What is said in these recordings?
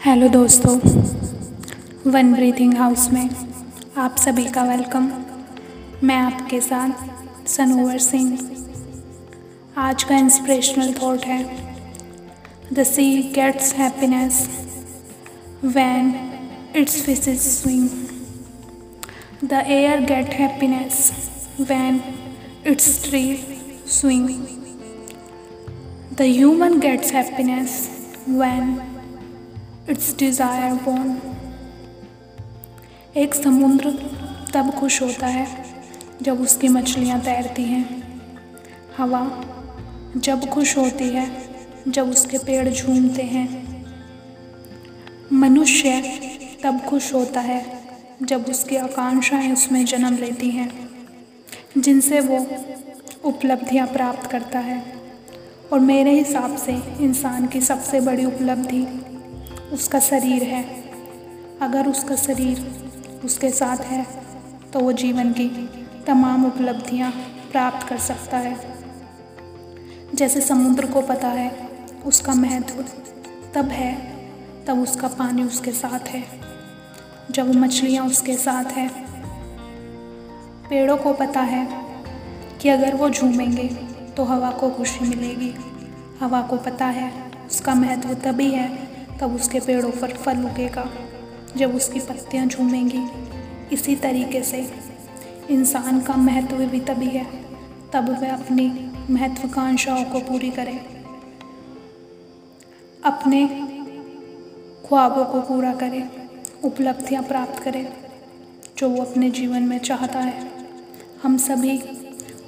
Hello दोस्तों. One breathing house में आप सभी का वेलकम मैं आपके साथ सनोवर सिंह आज का इंस्पिरेशनल थॉट है the sea gets happiness when its fishes swing the air get happiness when its tree swing the human gets happiness when its desire born एक समुद्र तब खुश होता है, जब उसकी मछलियाँ तैरती हैं। हवा जब खुश होती है, जब उसके पेड़ झूमते हैं। मनुष्य तब खुश होता है, जब उसकी आकांक्षाएँ उसमें जन्म लेती हैं, जिनसे वो उपलब्धियाँ प्राप्त करता है। और मेरे हिसाब से इंसान की सबसे बड़ी उपलब्धि उसका शरीर है। अगर उसका शरीर उसके साथ है तो वो जीवन की तमाम उपलब्धियाँ प्राप्त कर सकता है। जैसे समुद्र को पता है उसका महत्व तब है, तब उसका पानी उसके साथ है। जब मछलियाँ उसके साथ है, पेड़ों को पता है कि अगर वो झूमेंगे तो हवा को खुशी मिलेगी। हवा को पता है उसका महत्व तभी है तब उसके पेड़ों पर फल उगेगा। जब उसकी पत्तियाँ झूमेंगी, इसी तरीके से इंसान का महत्व भी तभी है, तब वह अपनी महत्वाकांक्षाओं को पूरी करे। अपने ख्वाबों को पूरा करे, उपलब्धियाँ प्राप्त करे, जो वो अपने जीवन में चाहता है। हम सभी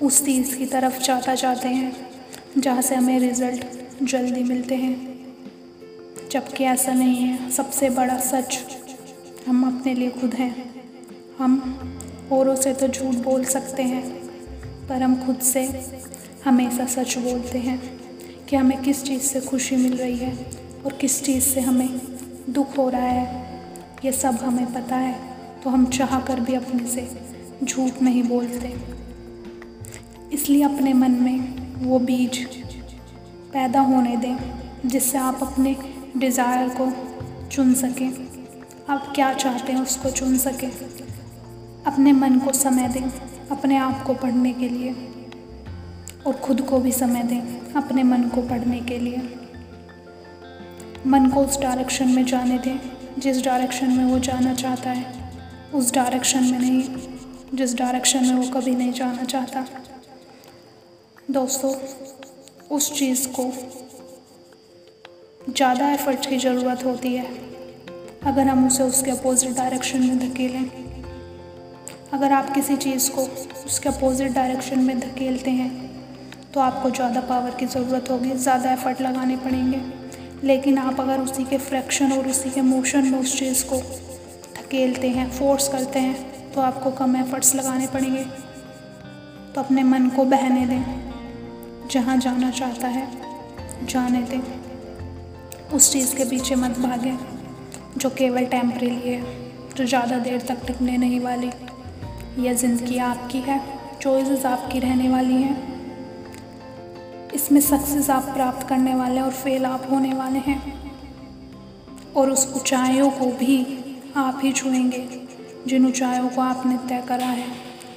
उस चीज़ की तरफ़ चाहता चाहते हैं, जहाँ से हमें रिज़ल्ट जल्दी मिलते हैं। जबकि ऐसा नहीं है। सबसे बड़ा सच हम अपने लिए खुद हैं। हम औरों से तो झूठ बोल सकते हैं, पर हम खुद से हमेशा सच बोलते हैं कि हमें किस चीज़ से खुशी मिल रही है और किस चीज़ से हमें दुख हो रहा है। ये सब हमें पता है तो हम चाह कर भी अपने से झूठ नहीं बोलते। इसलिए अपने मन में वो बीज पैदा होने दें, जिससे आप अपने डिज़ायर को चुन सकें। आप क्या चाहते हैं उसको चुन सकें? अपने मन को समय दें, अपने आप को पढ़ने के लिए, और खुद को भी समय दें, अपने मन को पढ़ने के लिए। मन को उस डायरेक्शन में जाने दें, जिस डायरेक्शन में वो जाना चाहता है। उस डायरेक्शन में नहीं, जिस डायरेक्शन में वो कभी नहीं जाना चाहता। दोस्तों, उस चीज़ को ज़्यादा एफर्ट्स की ज़रूरत होती है। अगर हम उसे उसके अपोजिट डायरेक्शन में धकेलें, अगर आप किसी चीज़ को उसके अपोजिट डायरेक्शन में धकेलते हैं तो आपको ज़्यादा पावर की ज़रूरत होगी, ज़्यादा एफर्ट लगाने पड़ेंगे। लेकिन आप अगर उसी के फ्रैक्शन और उसी के मोशन में उस चीज़ को धकेलते हैं फोर्स करते हैं तो आपको कम एफर्ट्स लगाने पड़ेंगे। तो अपने मन को बहने दें, जहाँ जाना चाहता है, जाने दें। उस चीज़ के पीछे मत भागें, जो केवल टेम्परेरी है, जो ज़्यादा देर तक टिकने नहीं वाली। यह ज़िंदगी आपकी है चॉइसेस आपकी रहने वाली हैं। इसमें सक्सेस आप प्राप्त करने वाले हैं और फेल आप होने वाले हैं। और उस ऊंचाइयों को भी आप ही छुएँगे, जिन ऊंचाइयों को आपने तय करा है।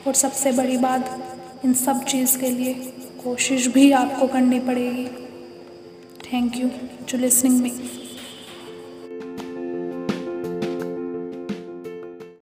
और सबसे बड़ी बात, इन सब चीज़ के लिए कोशिश भी आपको करनी पड़ेगी। Thank you to listening me.